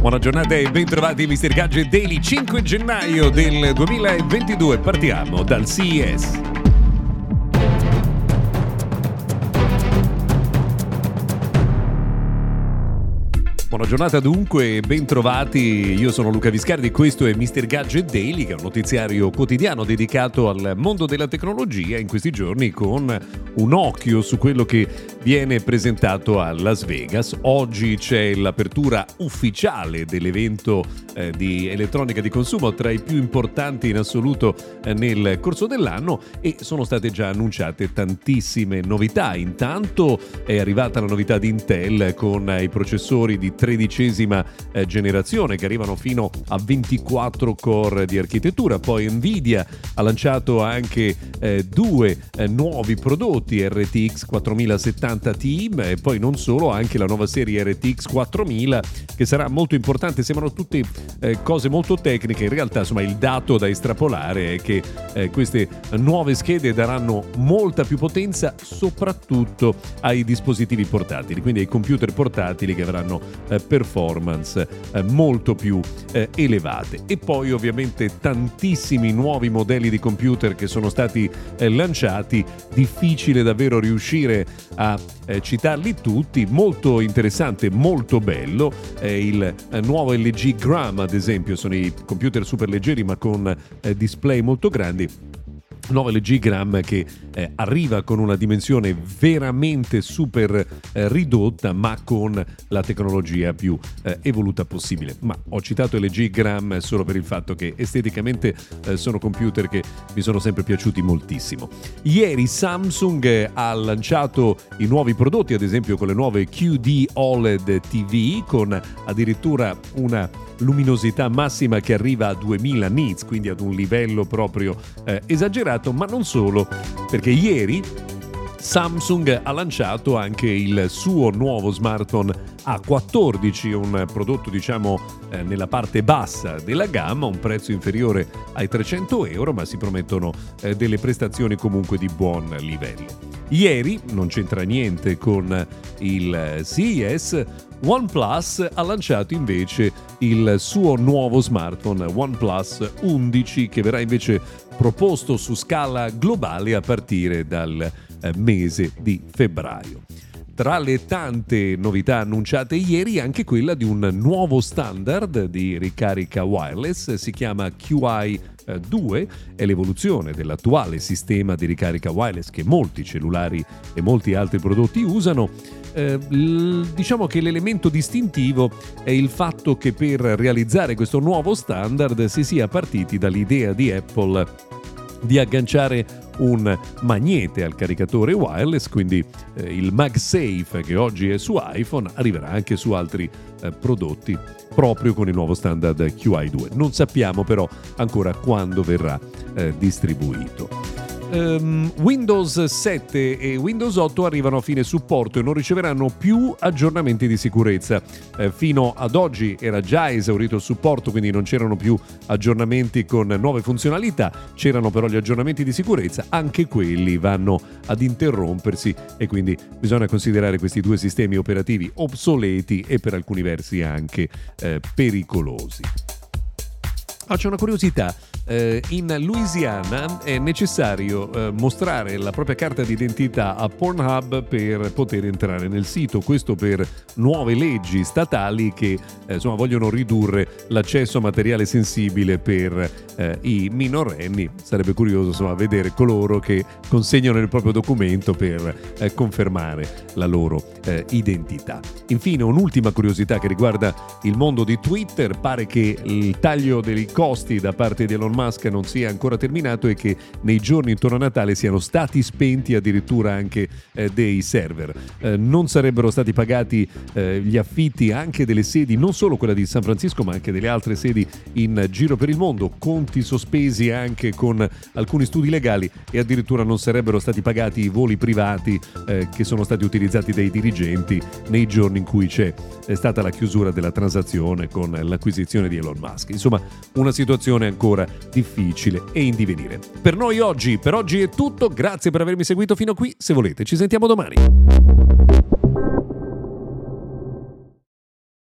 Buona giornata e bentrovati Mr. Gadget Daily 5 gennaio del 2022. Partiamo dal CES. Buona giornata dunque e bentrovati. Io sono Luca Viscardi questo è Mr. Gadget Daily, che è un notiziario quotidiano dedicato al mondo della tecnologia in questi giorni con un occhio su quello che viene presentato a Las Vegas. Oggi c'è l'apertura ufficiale dell'evento eh, di elettronica di consumo tra i più importanti in assoluto eh, nel corso dell'anno e sono state già annunciate tantissime novità. Intanto è arrivata la novità di Intel con i processori di tredicesima eh, generazione che arrivano fino a 24 core di architettura. Poi Nvidia ha lanciato anche eh, due eh, nuovi prodotti RTX 4070 Ti e poi non solo, anche la nuova serie RTX 4000 che sarà molto importante. Sembrano tutte eh, cose molto tecniche, in realtà insomma il dato da estrapolare è che eh, queste nuove schede daranno molta più potenza soprattutto ai dispositivi portatili, quindi ai computer portatili che avranno eh, performance eh, molto più eh, elevate. E poi ovviamente tantissimi nuovi modelli di computer che sono stati lanciati, difficile davvero riuscire a citarli tutti, molto interessante, molto bello. il nuovo LG Gram ad esempio sono i computer super leggeri ma con display molto grandi nuova LG Gram che eh, arriva con una dimensione veramente super eh, ridotta ma con la tecnologia più eh, evoluta possibile. Ma ho citato LG Gram solo per il fatto che esteticamente eh, sono computer che mi sono sempre piaciuti moltissimo. Ieri Samsung eh, ha lanciato i nuovi prodotti, ad esempio con le nuove QD OLED TV con addirittura una luminosità massima che arriva a 2000 nits, quindi ad un livello proprio eh, esagerato, ma non solo, perché ieri Samsung ha lanciato anche il suo nuovo smartphone A14, un prodotto diciamo eh, nella parte bassa della gamma, un prezzo inferiore ai 300 euro, ma si promettono eh, delle prestazioni comunque di buon livello. Ieri, non c'entra niente con il CES, OnePlus ha lanciato invece il suo nuovo smartphone OnePlus 11 che verrà invece proposto su scala globale a partire dal mese di febbraio. Tra le tante novità annunciate ieri anche quella di un nuovo standard di ricarica wireless, si chiama QI 2 è l'evoluzione dell'attuale sistema di ricarica wireless che molti cellulari e molti altri prodotti usano. Eh, diciamo che l'elemento distintivo è il fatto che per realizzare questo nuovo standard si sia partiti dall'idea di Apple di agganciare un magnete al caricatore wireless, quindi eh, il MagSafe che oggi è su iPhone arriverà anche su altri eh, prodotti proprio con il nuovo standard QI2. Non sappiamo però ancora quando verrà eh, distribuito um, Windows 7 e Windows 8 arrivano a fine supporto e non riceveranno più aggiornamenti di sicurezza. Eh, fino ad oggi era già esaurito il supporto, quindi non c'erano più aggiornamenti con nuove funzionalità, c'erano però gli aggiornamenti di sicurezza, anche quelli vanno ad interrompersi e quindi bisogna considerare questi due sistemi operativi obsoleti e per alcuni versi anche eh, pericolosi. C'è una curiosità eh, in Louisiana è necessario eh, mostrare la propria carta d'identità a Pornhub per poter entrare nel sito. Questo per nuove leggi statali che eh, insomma, vogliono ridurre l'accesso a materiale sensibile per eh, i minorenni. Sarebbe curioso insomma, vedere coloro che consegnano il proprio documento per eh, confermare la loro eh, identità. Infine, un'ultima curiosità che riguarda il mondo di Twitter. Pare che il taglio dei costi da parte di Elon Musk non sia ancora terminato e che nei giorni intorno a Natale siano stati spenti addirittura anche eh, dei server. Eh, non sarebbero stati pagati eh, gli affitti anche delle sedi, non solo quella di San Francisco, ma anche delle altre sedi in giro per il mondo, conti sospesi anche con alcuni studi legali e addirittura non sarebbero stati pagati i voli privati eh, che sono stati utilizzati dai dirigenti nei giorni in cui c'è stata la chiusura della transazione con l'acquisizione di Elon Musk. Insomma, una situazione ancora difficile e in divenire. Per noi oggi, per oggi è tutto, grazie per avermi seguito fino qui, se volete ci sentiamo domani.